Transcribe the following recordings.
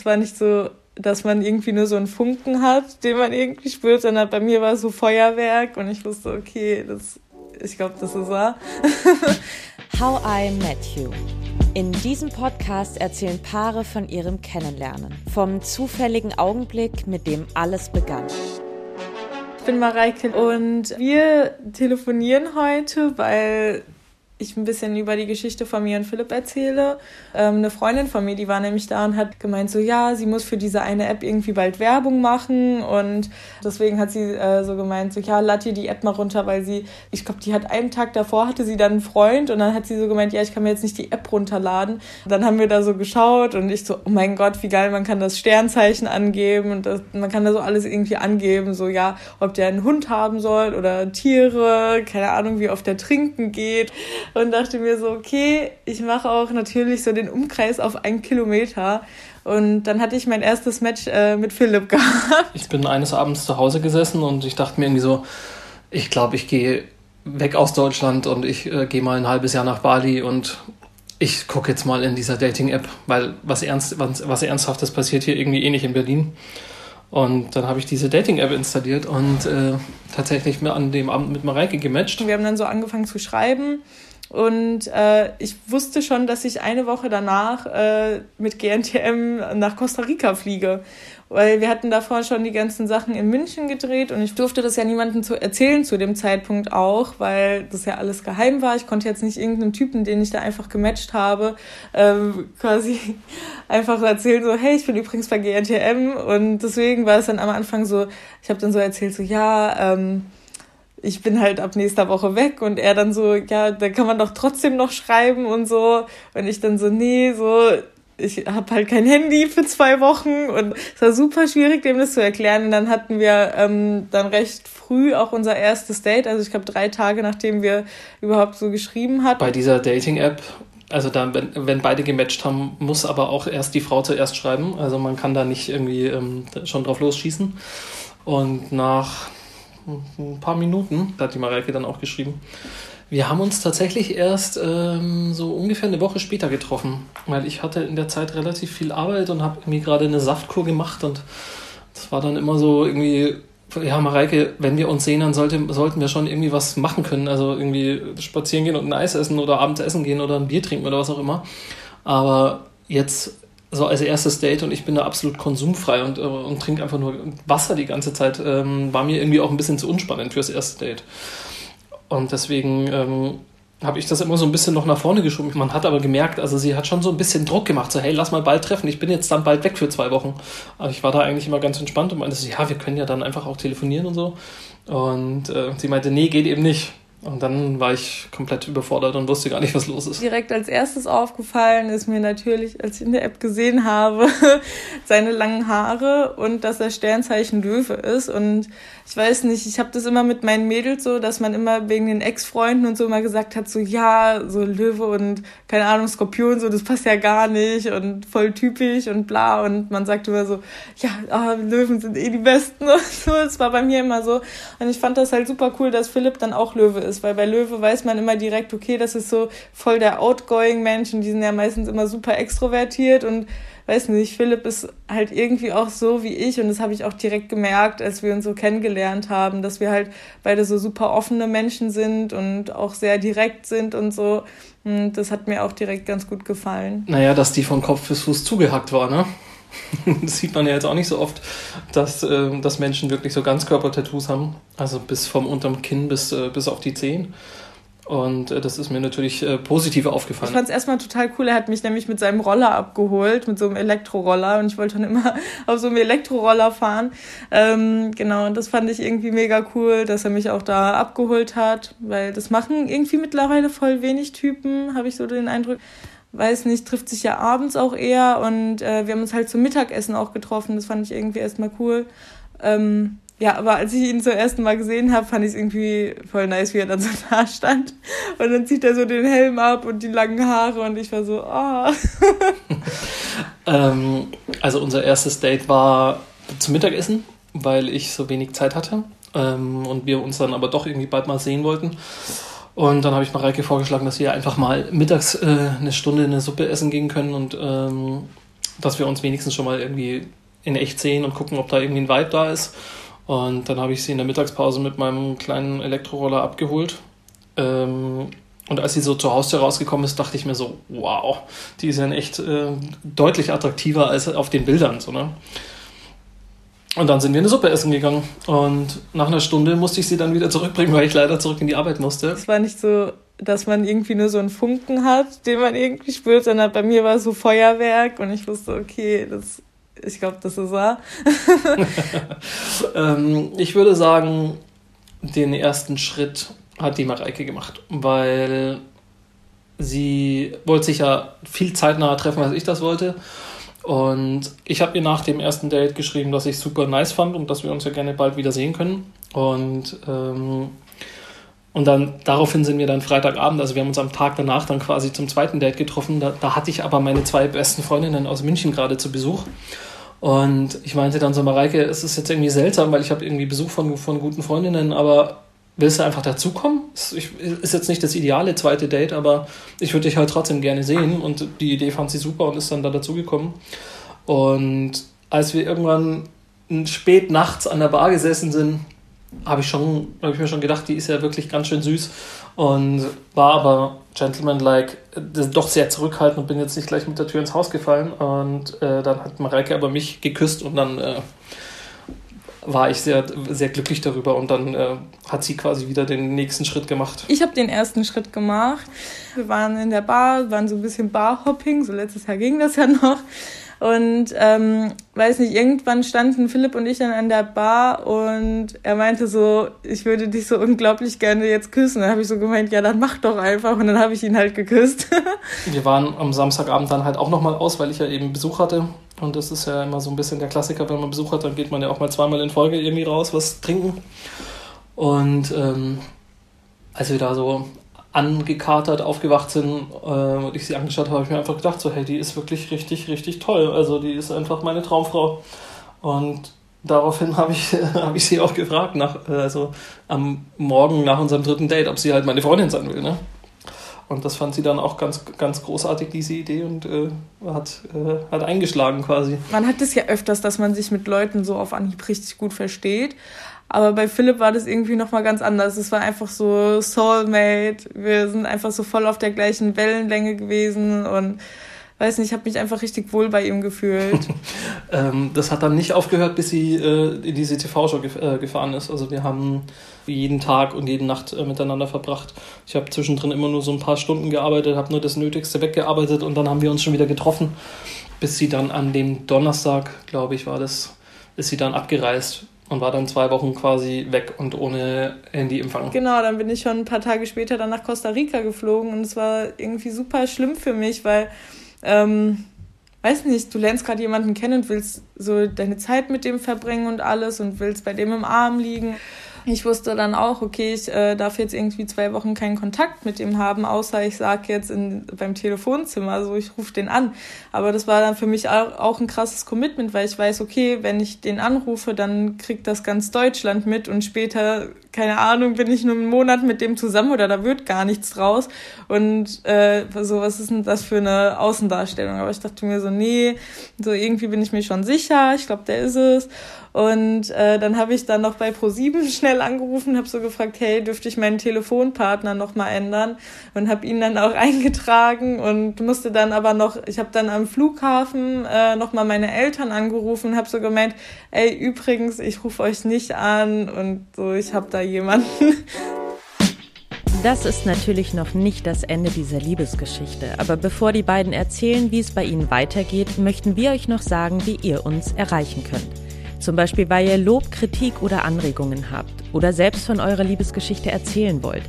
es war nicht so, dass man irgendwie nur so einen Funken hat, den man irgendwie spürt, sondern bei mir war es so Feuerwerk und ich wusste, okay, das, ich glaube, das ist er. How I Met You. In diesem Podcast erzählen Paare von ihrem Kennenlernen, vom zufälligen Augenblick, mit dem alles begann. Ich bin Mareike und wir telefonieren heute, weil ich ein bisschen über die Geschichte von mir und Philipp erzähle. Ähm, eine Freundin von mir, die war nämlich da und hat gemeint, so ja, sie muss für diese eine App irgendwie bald Werbung machen und deswegen hat sie äh, so gemeint, so ja, lad dir die App mal runter, weil sie, ich glaube, die hat einen Tag davor hatte sie dann einen Freund und dann hat sie so gemeint, ja, ich kann mir jetzt nicht die App runterladen. dann haben wir da so geschaut und ich so, oh mein Gott, wie geil, man kann das Sternzeichen angeben und das, man kann da so alles irgendwie angeben, so ja, ob der einen Hund haben soll oder Tiere, keine Ahnung, wie oft der trinken geht und dachte mir so, okay, ich mache auch natürlich so den Umkreis auf einen Kilometer. Und dann hatte ich mein erstes Match äh, mit Philipp gehabt. Ich bin eines Abends zu Hause gesessen und ich dachte mir irgendwie so, ich glaube, ich gehe weg aus Deutschland und ich äh, gehe mal ein halbes Jahr nach Bali und ich gucke jetzt mal in dieser Dating-App, weil was, ernst, was, was Ernsthaftes passiert hier irgendwie eh nicht in Berlin. Und dann habe ich diese Dating-App installiert und äh, tatsächlich mir an dem Abend mit Mareike gematcht. Wir haben dann so angefangen zu schreiben und äh, ich wusste schon, dass ich eine Woche danach äh, mit GNTM nach Costa Rica fliege. Weil wir hatten davor schon die ganzen Sachen in München gedreht und ich durfte das ja niemandem zu erzählen zu dem Zeitpunkt auch, weil das ja alles geheim war. Ich konnte jetzt nicht irgendeinem Typen, den ich da einfach gematcht habe, ähm, quasi einfach erzählen, so, hey, ich bin übrigens bei GNTM. Und deswegen war es dann am Anfang so, ich habe dann so erzählt, so, ja, ähm, ich bin halt ab nächster Woche weg und er dann so, ja, da kann man doch trotzdem noch schreiben und so. Und ich dann so, nee, so, ich habe halt kein Handy für zwei Wochen und es war super schwierig, dem das zu erklären. Und dann hatten wir ähm, dann recht früh auch unser erstes Date, also ich glaube drei Tage nachdem wir überhaupt so geschrieben hatten. Bei dieser Dating-App, also da, wenn, wenn beide gematcht haben, muss aber auch erst die Frau zuerst schreiben. Also man kann da nicht irgendwie ähm, schon drauf losschießen. Und nach ein paar Minuten, hat die Mareike dann auch geschrieben. Wir haben uns tatsächlich erst ähm, so ungefähr eine Woche später getroffen, weil ich hatte in der Zeit relativ viel Arbeit und habe irgendwie gerade eine Saftkur gemacht und das war dann immer so irgendwie, ja Mareike, wenn wir uns sehen, dann sollte, sollten wir schon irgendwie was machen können, also irgendwie spazieren gehen und ein Eis essen oder abends essen gehen oder ein Bier trinken oder was auch immer. Aber jetzt so als erstes Date und ich bin da absolut konsumfrei und, äh, und trinke einfach nur Wasser die ganze Zeit, ähm, war mir irgendwie auch ein bisschen zu unspannend fürs erste Date. Und deswegen ähm, habe ich das immer so ein bisschen noch nach vorne geschoben. Man hat aber gemerkt, also sie hat schon so ein bisschen Druck gemacht, so hey, lass mal bald treffen, ich bin jetzt dann bald weg für zwei Wochen. Aber ich war da eigentlich immer ganz entspannt und meinte ja, wir können ja dann einfach auch telefonieren und so. Und äh, sie meinte, nee, geht eben nicht. Und dann war ich komplett überfordert und wusste gar nicht, was los ist. Direkt als erstes aufgefallen ist mir natürlich, als ich in der App gesehen habe, seine langen Haare und dass er Sternzeichen Löwe ist. Und ich weiß nicht, ich habe das immer mit meinen Mädels so, dass man immer wegen den Ex-Freunden und so immer gesagt hat, so ja, so Löwe und keine Ahnung, Skorpion, so das passt ja gar nicht und voll typisch und bla. Und man sagt immer so, ja, oh, Löwen sind eh die Besten und so. Das war bei mir immer so. Und ich fand das halt super cool, dass Philipp dann auch Löwe ist ist, weil bei Löwe weiß man immer direkt, okay, das ist so voll der outgoing Mensch und die sind ja meistens immer super extrovertiert und weiß nicht, Philipp ist halt irgendwie auch so wie ich und das habe ich auch direkt gemerkt, als wir uns so kennengelernt haben, dass wir halt beide so super offene Menschen sind und auch sehr direkt sind und so. Und das hat mir auch direkt ganz gut gefallen. Naja, dass die von Kopf bis Fuß zugehackt war, ne? Das sieht man ja jetzt auch nicht so oft, dass, äh, dass Menschen wirklich so Ganzkörper-Tattoos haben. Also bis vom unterm Kinn bis, äh, bis auf die Zehen. Und äh, das ist mir natürlich äh, positiv aufgefallen. Ich fand es erstmal total cool. Er hat mich nämlich mit seinem Roller abgeholt, mit so einem Elektroroller. Und ich wollte dann immer auf so einem Elektroroller fahren. Ähm, genau, und das fand ich irgendwie mega cool, dass er mich auch da abgeholt hat. Weil das machen irgendwie mittlerweile voll wenig Typen, habe ich so den Eindruck weiß nicht, trifft sich ja abends auch eher und äh, wir haben uns halt zum Mittagessen auch getroffen. Das fand ich irgendwie erstmal cool. Ähm, ja, aber als ich ihn zum ersten Mal gesehen habe, fand ich es irgendwie voll nice, wie er dann so da stand. Und dann zieht er so den Helm ab und die langen Haare und ich war so, oh. ähm, also unser erstes Date war zum Mittagessen, weil ich so wenig Zeit hatte ähm, und wir uns dann aber doch irgendwie bald mal sehen wollten. Und dann habe ich Mareike vorgeschlagen, dass wir einfach mal mittags äh, eine Stunde eine Suppe essen gehen können und ähm, dass wir uns wenigstens schon mal irgendwie in echt sehen und gucken, ob da irgendwie ein Vibe da ist. Und dann habe ich sie in der Mittagspause mit meinem kleinen Elektroroller abgeholt. Ähm, und als sie so zur Haustür rausgekommen ist, dachte ich mir so, wow, die ist ja echt äh, deutlich attraktiver als auf den Bildern. So, ne? Und dann sind wir eine Suppe essen gegangen. Und nach einer Stunde musste ich sie dann wieder zurückbringen, weil ich leider zurück in die Arbeit musste. Es war nicht so, dass man irgendwie nur so einen Funken hat, den man irgendwie spürt, sondern bei mir war es so Feuerwerk und ich wusste, okay, das, ich glaube, das ist er. ähm, ich würde sagen, den ersten Schritt hat die Mareike gemacht, weil sie wollte sich ja viel zeitnah treffen, als ich das wollte. Und ich habe ihr nach dem ersten Date geschrieben, dass ich super nice fand und dass wir uns ja gerne bald wieder sehen können. Und, ähm, und dann daraufhin sind wir dann Freitagabend, also wir haben uns am Tag danach dann quasi zum zweiten Date getroffen. Da, da hatte ich aber meine zwei besten Freundinnen aus München gerade zu Besuch. Und ich meinte dann so, Mareike, es ist jetzt irgendwie seltsam, weil ich habe irgendwie Besuch von, von guten Freundinnen, aber willst du einfach dazukommen? Ist jetzt nicht das ideale zweite Date, aber ich würde dich halt trotzdem gerne sehen und die Idee fand sie super und ist dann da dazugekommen. Und als wir irgendwann spät nachts an der Bar gesessen sind, habe ich, hab ich mir schon gedacht, die ist ja wirklich ganz schön süß und war aber gentleman-like, doch sehr zurückhaltend und bin jetzt nicht gleich mit der Tür ins Haus gefallen. Und äh, dann hat Mareike aber mich geküsst und dann äh, war ich sehr, sehr glücklich darüber und dann äh, hat sie quasi wieder den nächsten Schritt gemacht. Ich habe den ersten Schritt gemacht. Wir waren in der Bar, waren so ein bisschen Barhopping, so letztes Jahr ging das ja noch. Und ähm, weiß nicht, irgendwann standen Philipp und ich dann an der Bar und er meinte so, ich würde dich so unglaublich gerne jetzt küssen. Dann habe ich so gemeint, ja, dann mach doch einfach. Und dann habe ich ihn halt geküsst. Wir waren am Samstagabend dann halt auch nochmal aus, weil ich ja eben Besuch hatte. Und das ist ja immer so ein bisschen der Klassiker, wenn man Besuch hat, dann geht man ja auch mal zweimal in Folge irgendwie raus, was trinken. Und ähm, als wir da so angekatert aufgewacht sind äh, und ich sie angeschaut habe, habe ich mir einfach gedacht, so hey, die ist wirklich richtig, richtig toll. Also die ist einfach meine Traumfrau. Und daraufhin habe ich, hab ich sie auch gefragt, nach, also am Morgen nach unserem dritten Date, ob sie halt meine Freundin sein will. Ne? Und das fand sie dann auch ganz, ganz großartig, diese Idee, und äh, hat, äh, hat eingeschlagen quasi. Man hat es ja öfters, dass man sich mit Leuten so auf Anhieb richtig gut versteht. Aber bei Philipp war das irgendwie nochmal ganz anders. Es war einfach so Soulmate. Wir sind einfach so voll auf der gleichen Wellenlänge gewesen und weiß nicht, ich habe mich einfach richtig wohl bei ihm gefühlt. ähm, das hat dann nicht aufgehört, bis sie äh, in diese TV-Show gef äh, gefahren ist. Also wir haben jeden Tag und jede Nacht äh, miteinander verbracht. Ich habe zwischendrin immer nur so ein paar Stunden gearbeitet, habe nur das Nötigste weggearbeitet und dann haben wir uns schon wieder getroffen, bis sie dann an dem Donnerstag, glaube ich, war das, ist sie dann abgereist und war dann zwei Wochen quasi weg und ohne Handyempfang. Genau, dann bin ich schon ein paar Tage später dann nach Costa Rica geflogen und es war irgendwie super schlimm für mich, weil, ähm, weiß nicht, du lernst gerade jemanden kennen und willst so deine Zeit mit dem verbringen und alles und willst bei dem im Arm liegen. Ich wusste dann auch, okay, ich äh, darf jetzt irgendwie zwei Wochen keinen Kontakt mit ihm haben, außer ich sage jetzt in, beim Telefonzimmer, also ich rufe den an. Aber das war dann für mich auch, ein krasses Commitment, weil ich weiß, okay, wenn ich den anrufe, dann kriegt das ganz Deutschland mit und später, keine Ahnung, bin ich nur einen Monat mit dem zusammen oder da wird gar nichts draus. Und äh, so, was ist denn das für eine Außendarstellung? Aber ich dachte mir so, nee, so irgendwie bin ich mir schon sicher, ich glaube, der ist es. Und äh, dann habe ich dann noch bei Pro7 schnell angerufen, habe so gefragt, hey, dürfte ich meinen Telefonpartner noch mal ändern? Und habe ihn dann auch eingetragen und musste dann aber noch, ich habe dann am Flughafen äh, noch mal meine Eltern angerufen, habe so gemeint, ey, übrigens, ich rufe euch nicht an und so, ich habe da jemanden. Das ist natürlich noch nicht das Ende dieser Liebesgeschichte, aber bevor die beiden erzählen, wie es bei ihnen weitergeht, möchten wir euch noch sagen, wie ihr uns erreichen könnt. Zum Beispiel, weil ihr Lob, Kritik oder Anregungen habt oder selbst von eurer Liebesgeschichte erzählen wollt.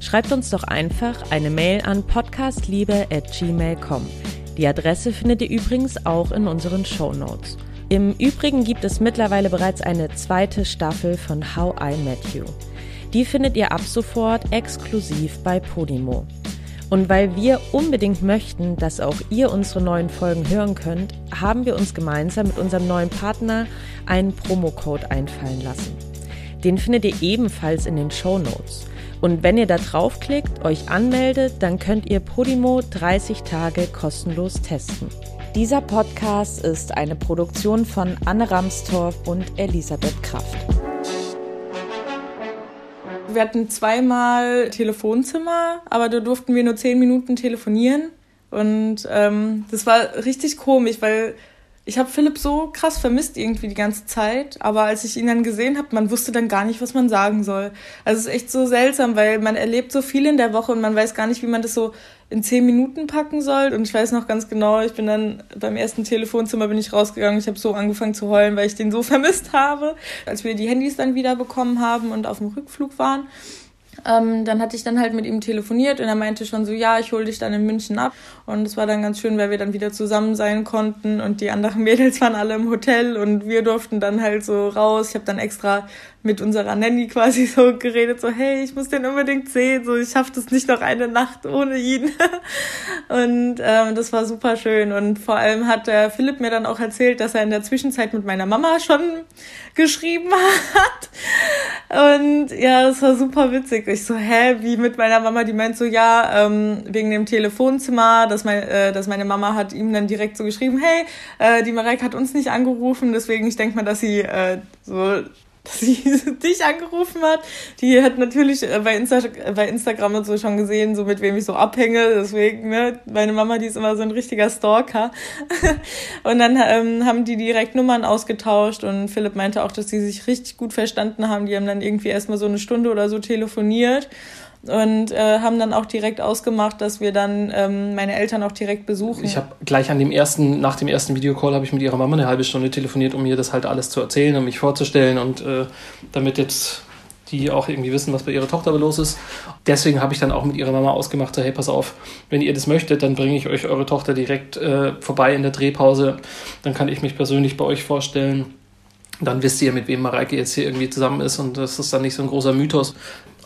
Schreibt uns doch einfach eine Mail an podcastliebe.gmail.com. Die Adresse findet ihr übrigens auch in unseren Show Notes. Im Übrigen gibt es mittlerweile bereits eine zweite Staffel von How I Met You. Die findet ihr ab sofort exklusiv bei Podimo. Und weil wir unbedingt möchten, dass auch ihr unsere neuen Folgen hören könnt, haben wir uns gemeinsam mit unserem neuen Partner einen Promocode einfallen lassen. Den findet ihr ebenfalls in den Show Notes. Und wenn ihr da draufklickt, euch anmeldet, dann könnt ihr Podimo 30 Tage kostenlos testen. Dieser Podcast ist eine Produktion von Anne Ramstorff und Elisabeth Kraft. Wir hatten zweimal Telefonzimmer, aber da durften wir nur zehn Minuten telefonieren. Und ähm, das war richtig komisch, weil ich habe Philipp so krass vermisst irgendwie die ganze Zeit, aber als ich ihn dann gesehen habe, man wusste dann gar nicht, was man sagen soll. Also es ist echt so seltsam, weil man erlebt so viel in der Woche und man weiß gar nicht, wie man das so in zehn Minuten packen soll. Und ich weiß noch ganz genau, ich bin dann beim ersten Telefonzimmer bin ich rausgegangen. Ich habe so angefangen zu heulen, weil ich den so vermisst habe. Als wir die Handys dann wieder bekommen haben und auf dem Rückflug waren, ähm, dann hatte ich dann halt mit ihm telefoniert und er meinte schon so, ja, ich hole dich dann in München ab. Und es war dann ganz schön, weil wir dann wieder zusammen sein konnten und die anderen Mädels waren alle im Hotel und wir durften dann halt so raus. Ich habe dann extra mit unserer Nanny quasi so geredet, so, hey, ich muss den unbedingt sehen, so, ich schaffe das nicht noch eine Nacht ohne ihn. und ähm, das war super schön. Und vor allem hat der Philipp mir dann auch erzählt, dass er in der Zwischenzeit mit meiner Mama schon geschrieben hat. Und ja, das war super witzig. Ich so, hä, wie mit meiner Mama? Die meint so, ja, ähm, wegen dem Telefonzimmer, dass, mein, äh, dass meine Mama hat ihm dann direkt so geschrieben, hey, äh, die Marek hat uns nicht angerufen, deswegen ich denke mal, dass sie äh, so dass sie dich angerufen hat. Die hat natürlich äh, bei, Insta bei Instagram und so schon gesehen, so mit wem ich so abhänge. Deswegen, ne, meine Mama, die ist immer so ein richtiger Stalker. und dann ähm, haben die direkt Nummern ausgetauscht und Philipp meinte auch, dass die sich richtig gut verstanden haben. Die haben dann irgendwie erstmal so eine Stunde oder so telefoniert und äh, haben dann auch direkt ausgemacht, dass wir dann ähm, meine Eltern auch direkt besuchen. Ich habe gleich an dem ersten, nach dem ersten Videocall habe ich mit ihrer Mama eine halbe Stunde telefoniert, um ihr das halt alles zu erzählen, um mich vorzustellen und äh, damit jetzt die auch irgendwie wissen, was bei ihrer Tochter los ist. Deswegen habe ich dann auch mit ihrer Mama ausgemacht, so, hey, pass auf, wenn ihr das möchtet, dann bringe ich euch eure Tochter direkt äh, vorbei in der Drehpause. Dann kann ich mich persönlich bei euch vorstellen. Dann wisst ihr, mit wem Mareike jetzt hier irgendwie zusammen ist und das ist dann nicht so ein großer Mythos.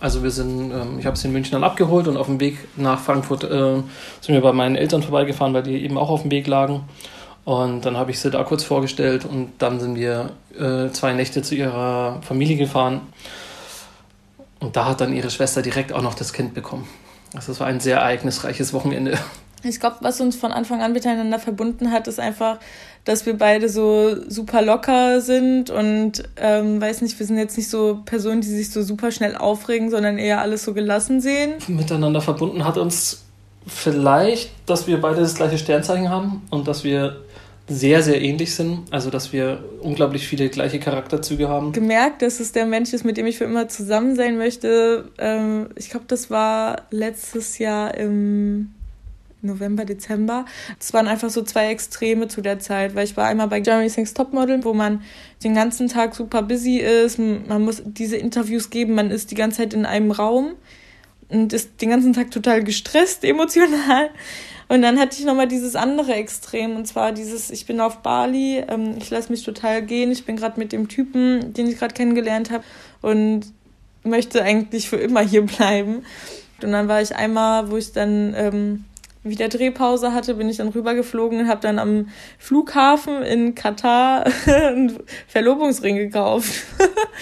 Also wir sind, ähm, ich habe sie in München dann abgeholt und auf dem Weg nach Frankfurt äh, sind wir bei meinen Eltern vorbeigefahren, weil die eben auch auf dem Weg lagen. Und dann habe ich sie da kurz vorgestellt und dann sind wir äh, zwei Nächte zu ihrer Familie gefahren. Und da hat dann ihre Schwester direkt auch noch das Kind bekommen. Also es war ein sehr ereignisreiches Wochenende. Ich glaube, was uns von Anfang an miteinander verbunden hat, ist einfach, dass wir beide so super locker sind und ähm, weiß nicht, wir sind jetzt nicht so Personen, die sich so super schnell aufregen, sondern eher alles so gelassen sehen. Miteinander verbunden hat uns vielleicht, dass wir beide das gleiche Sternzeichen haben und dass wir sehr, sehr ähnlich sind. Also, dass wir unglaublich viele gleiche Charakterzüge haben. Gemerkt, dass es der Mensch ist, mit dem ich für immer zusammen sein möchte. Ähm, ich glaube, das war letztes Jahr im November, Dezember. Es waren einfach so zwei Extreme zu der Zeit, weil ich war einmal bei Jeremy Sings Topmodel, wo man den ganzen Tag super busy ist, man muss diese Interviews geben, man ist die ganze Zeit in einem Raum und ist den ganzen Tag total gestresst, emotional. Und dann hatte ich nochmal dieses andere Extrem, und zwar dieses, ich bin auf Bali, ähm, ich lasse mich total gehen, ich bin gerade mit dem Typen, den ich gerade kennengelernt habe und möchte eigentlich für immer hier bleiben. Und dann war ich einmal, wo ich dann ähm, wieder Drehpause hatte, bin ich dann rübergeflogen und habe dann am Flughafen in Katar einen Verlobungsring gekauft.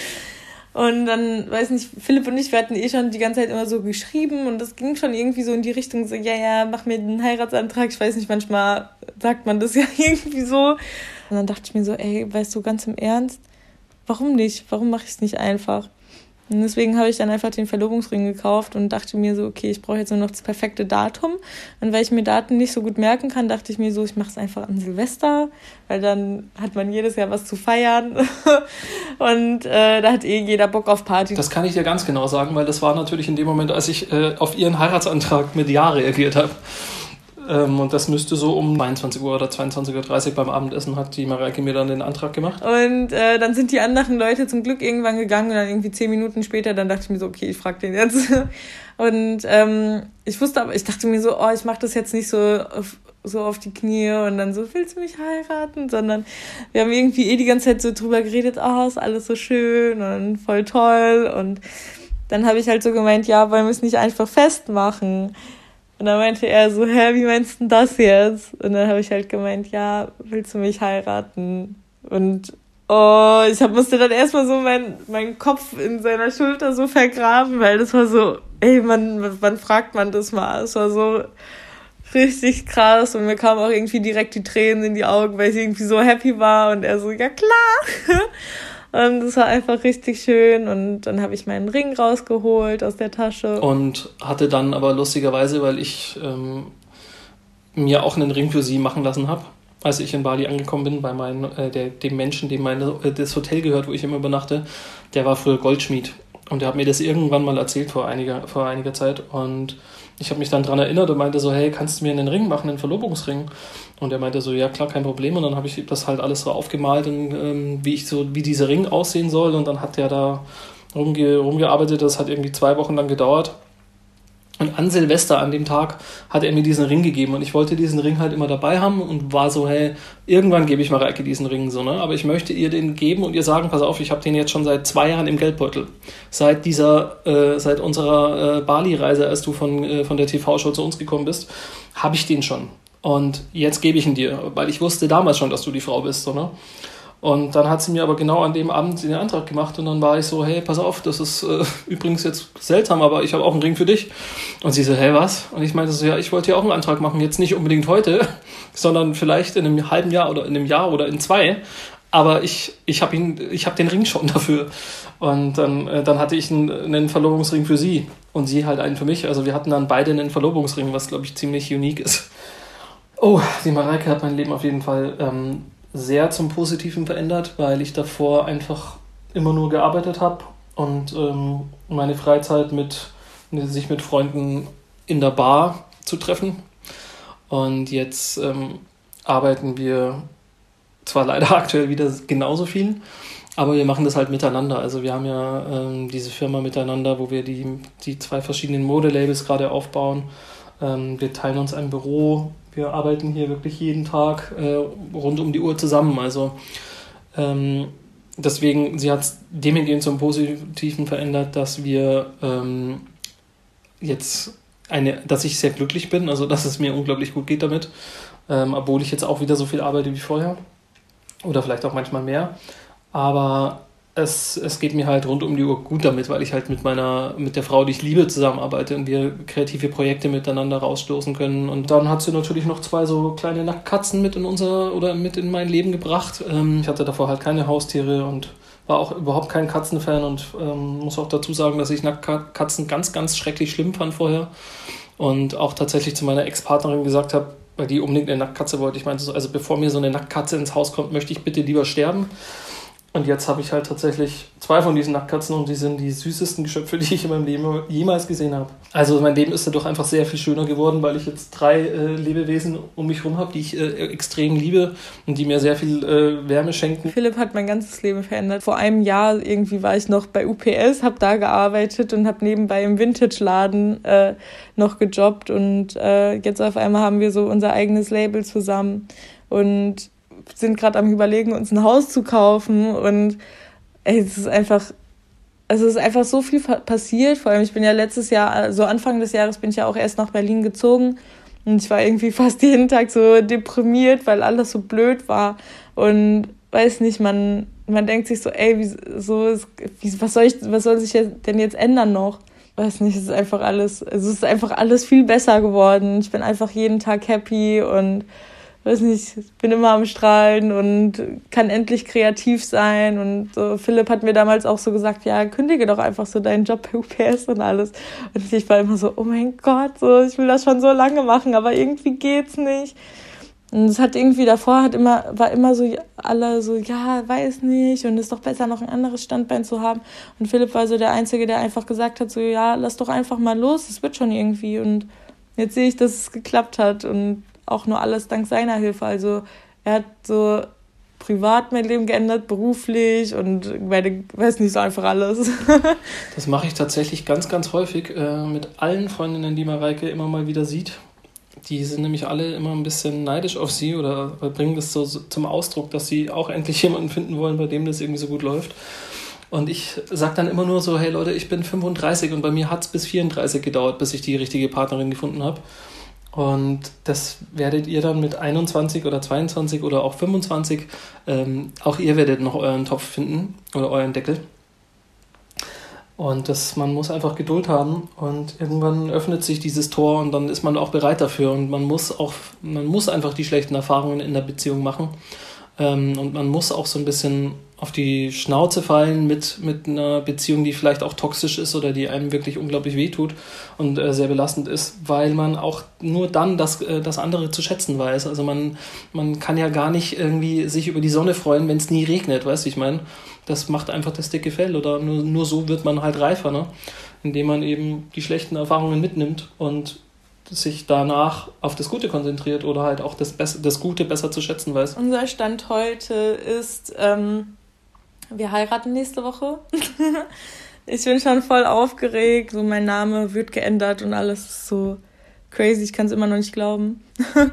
und dann, weiß nicht, Philipp und ich, wir hatten eh schon die ganze Zeit immer so geschrieben und das ging schon irgendwie so in die Richtung, so, ja, ja, mach mir einen Heiratsantrag. Ich weiß nicht, manchmal sagt man das ja irgendwie so. Und dann dachte ich mir so, ey, weißt du, ganz im Ernst, warum nicht? Warum mache ich es nicht einfach? Und deswegen habe ich dann einfach den Verlobungsring gekauft und dachte mir so, okay, ich brauche jetzt nur noch das perfekte Datum. Und weil ich mir Daten nicht so gut merken kann, dachte ich mir so, ich mache es einfach an Silvester, weil dann hat man jedes Jahr was zu feiern. und äh, da hat eh jeder Bock auf Party. Das kann ich dir ganz genau sagen, weil das war natürlich in dem Moment, als ich äh, auf ihren Heiratsantrag mit Ja reagiert habe. Ähm, und das müsste so um 22 Uhr oder 22.30 Uhr beim Abendessen hat die Mareike mir dann den Antrag gemacht. Und äh, dann sind die anderen Leute zum Glück irgendwann gegangen und dann irgendwie zehn Minuten später, dann dachte ich mir so, okay, ich frage den jetzt. Und ähm, ich wusste aber, ich dachte mir so, oh, ich mache das jetzt nicht so auf, so auf die Knie und dann so, willst du mich heiraten? Sondern wir haben irgendwie eh die ganze Zeit so drüber geredet, oh, ist alles so schön und voll toll. Und dann habe ich halt so gemeint, ja, wollen wir es nicht einfach festmachen? Und dann meinte er so, hä, wie meinst du das jetzt? Und dann habe ich halt gemeint, ja, willst du mich heiraten? Und oh, ich hab, musste dann erstmal so meinen mein Kopf in seiner Schulter so vergraben, weil das war so, ey, man, wann fragt man das mal? Es war so, richtig krass und mir kamen auch irgendwie direkt die Tränen in die Augen, weil ich irgendwie so happy war und er so, ja klar. Und das war einfach richtig schön und dann habe ich meinen Ring rausgeholt aus der Tasche. Und hatte dann aber lustigerweise, weil ich ähm, mir auch einen Ring für sie machen lassen habe, als ich in Bali angekommen bin, bei meinem, äh, der, dem Menschen, dem mein, äh, das Hotel gehört, wo ich immer übernachte, der war früher Goldschmied. Und der hat mir das irgendwann mal erzählt vor einiger, vor einiger Zeit. Und ich habe mich dann daran erinnert und meinte so, hey, kannst du mir einen Ring machen, einen Verlobungsring? Und er meinte so, ja klar, kein Problem. Und dann habe ich das halt alles so aufgemalt, und, ähm, wie ich so, wie dieser Ring aussehen soll. Und dann hat der da rumge rumgearbeitet. Das hat irgendwie zwei Wochen lang gedauert. Und an Silvester, an dem Tag, hat er mir diesen Ring gegeben und ich wollte diesen Ring halt immer dabei haben und war so, hey, irgendwann gebe ich Mareike diesen Ring so, ne? Aber ich möchte ihr den geben und ihr sagen, pass auf, ich habe den jetzt schon seit zwei Jahren im Geldbeutel. Seit dieser, äh, seit unserer äh, Bali-Reise, als du von, äh, von der TV-Show zu uns gekommen bist, habe ich den schon. Und jetzt gebe ich ihn dir, weil ich wusste damals schon, dass du die Frau bist, so, ne? Und dann hat sie mir aber genau an dem Abend den Antrag gemacht und dann war ich so, hey, pass auf, das ist äh, übrigens jetzt seltsam, aber ich habe auch einen Ring für dich. Und sie so, hey, was? Und ich meinte so, ja, ich wollte ja auch einen Antrag machen, jetzt nicht unbedingt heute, sondern vielleicht in einem halben Jahr oder in einem Jahr oder in zwei. Aber ich, ich habe habe den Ring schon dafür. Und dann, äh, dann hatte ich einen, einen Verlobungsring für sie und sie halt einen für mich. Also wir hatten dann beide einen Verlobungsring, was glaube ich ziemlich unique ist. Oh, die Mareike hat mein Leben auf jeden Fall ähm, sehr zum Positiven verändert, weil ich davor einfach immer nur gearbeitet habe und ähm, meine Freizeit mit sich mit Freunden in der Bar zu treffen. Und jetzt ähm, arbeiten wir zwar leider aktuell wieder genauso viel, aber wir machen das halt miteinander. Also wir haben ja ähm, diese Firma miteinander, wo wir die, die zwei verschiedenen Modelabels gerade aufbauen. Ähm, wir teilen uns ein Büro wir arbeiten hier wirklich jeden Tag äh, rund um die Uhr zusammen. Also ähm, deswegen, sie hat es demjenigen zum Positiven verändert, dass wir ähm, jetzt eine, dass ich sehr glücklich bin, also dass es mir unglaublich gut geht damit, ähm, obwohl ich jetzt auch wieder so viel arbeite wie vorher oder vielleicht auch manchmal mehr. Aber es, es geht mir halt rund um die Uhr gut damit, weil ich halt mit meiner, mit der Frau, die ich liebe, zusammenarbeite und wir kreative Projekte miteinander rausstoßen können. Und dann hat sie natürlich noch zwei so kleine Nacktkatzen mit in unser oder mit in mein Leben gebracht. Ähm, ich hatte davor halt keine Haustiere und war auch überhaupt kein Katzenfan und ähm, muss auch dazu sagen, dass ich Nacktkatzen ganz, ganz schrecklich schlimm fand vorher. Und auch tatsächlich zu meiner Ex-Partnerin gesagt habe, weil die unbedingt eine Nacktkatze wollte. Ich meinte so, also bevor mir so eine Nacktkatze ins Haus kommt, möchte ich bitte lieber sterben. Und jetzt habe ich halt tatsächlich zwei von diesen Nachtkatzen und die sind die süßesten Geschöpfe, die ich in meinem Leben jemals gesehen habe. Also mein Leben ist dadurch einfach sehr viel schöner geworden, weil ich jetzt drei äh, Lebewesen um mich herum habe, die ich äh, extrem liebe und die mir sehr viel äh, Wärme schenken. Philipp hat mein ganzes Leben verändert. Vor einem Jahr irgendwie war ich noch bei UPS, habe da gearbeitet und habe nebenbei im Vintage-Laden äh, noch gejobbt und äh, jetzt auf einmal haben wir so unser eigenes Label zusammen und sind gerade am überlegen, uns ein Haus zu kaufen und ey, es ist einfach, es ist einfach so viel passiert. Vor allem, ich bin ja letztes Jahr, so also Anfang des Jahres bin ich ja auch erst nach Berlin gezogen und ich war irgendwie fast jeden Tag so deprimiert, weil alles so blöd war und weiß nicht, man, man denkt sich so, ey, wie, so, wie, was soll ich, was soll sich denn jetzt ändern noch? Weiß nicht, es ist einfach alles, es ist einfach alles viel besser geworden. Ich bin einfach jeden Tag happy und weiß nicht, bin immer am Strahlen und kann endlich kreativ sein. Und so, Philipp hat mir damals auch so gesagt, ja, kündige doch einfach so deinen Job bei UPS und alles. Und ich war immer so, oh mein Gott, so, ich will das schon so lange machen, aber irgendwie geht's nicht. Und es hat irgendwie davor hat immer, war immer so, alle so, ja, weiß nicht, und ist doch besser, noch ein anderes Standbein zu haben. Und Philipp war so der Einzige, der einfach gesagt hat, so, ja, lass doch einfach mal los, es wird schon irgendwie. Und jetzt sehe ich, dass es geklappt hat. Und auch nur alles dank seiner Hilfe. Also er hat so privat mein Leben geändert, beruflich und meine, weiß nicht, so einfach alles. das mache ich tatsächlich ganz, ganz häufig äh, mit allen Freundinnen, die Mareike immer mal wieder sieht. Die sind nämlich alle immer ein bisschen neidisch auf sie oder bringen das so, so zum Ausdruck, dass sie auch endlich jemanden finden wollen, bei dem das irgendwie so gut läuft. Und ich sage dann immer nur so, hey Leute, ich bin 35 und bei mir hat es bis 34 gedauert, bis ich die richtige Partnerin gefunden habe. Und das werdet ihr dann mit 21 oder 22 oder auch 25, ähm, auch ihr werdet noch euren Topf finden oder euren Deckel. Und das, man muss einfach Geduld haben und irgendwann öffnet sich dieses Tor und dann ist man auch bereit dafür und man muss auch, man muss einfach die schlechten Erfahrungen in der Beziehung machen. Ähm, und man muss auch so ein bisschen auf die Schnauze fallen mit, mit einer Beziehung, die vielleicht auch toxisch ist oder die einem wirklich unglaublich wehtut und äh, sehr belastend ist, weil man auch nur dann das, äh, das andere zu schätzen weiß. Also man, man kann ja gar nicht irgendwie sich über die Sonne freuen, wenn es nie regnet, weißt du, ich meine, das macht einfach das dicke Fell oder nur, nur so wird man halt reifer, ne? indem man eben die schlechten Erfahrungen mitnimmt und sich danach auf das Gute konzentriert oder halt auch das, Bess das Gute besser zu schätzen weiß. Unser Stand heute ist, ähm, wir heiraten nächste Woche. ich bin schon voll aufgeregt, so mein Name wird geändert und alles ist so crazy, ich kann es immer noch nicht glauben.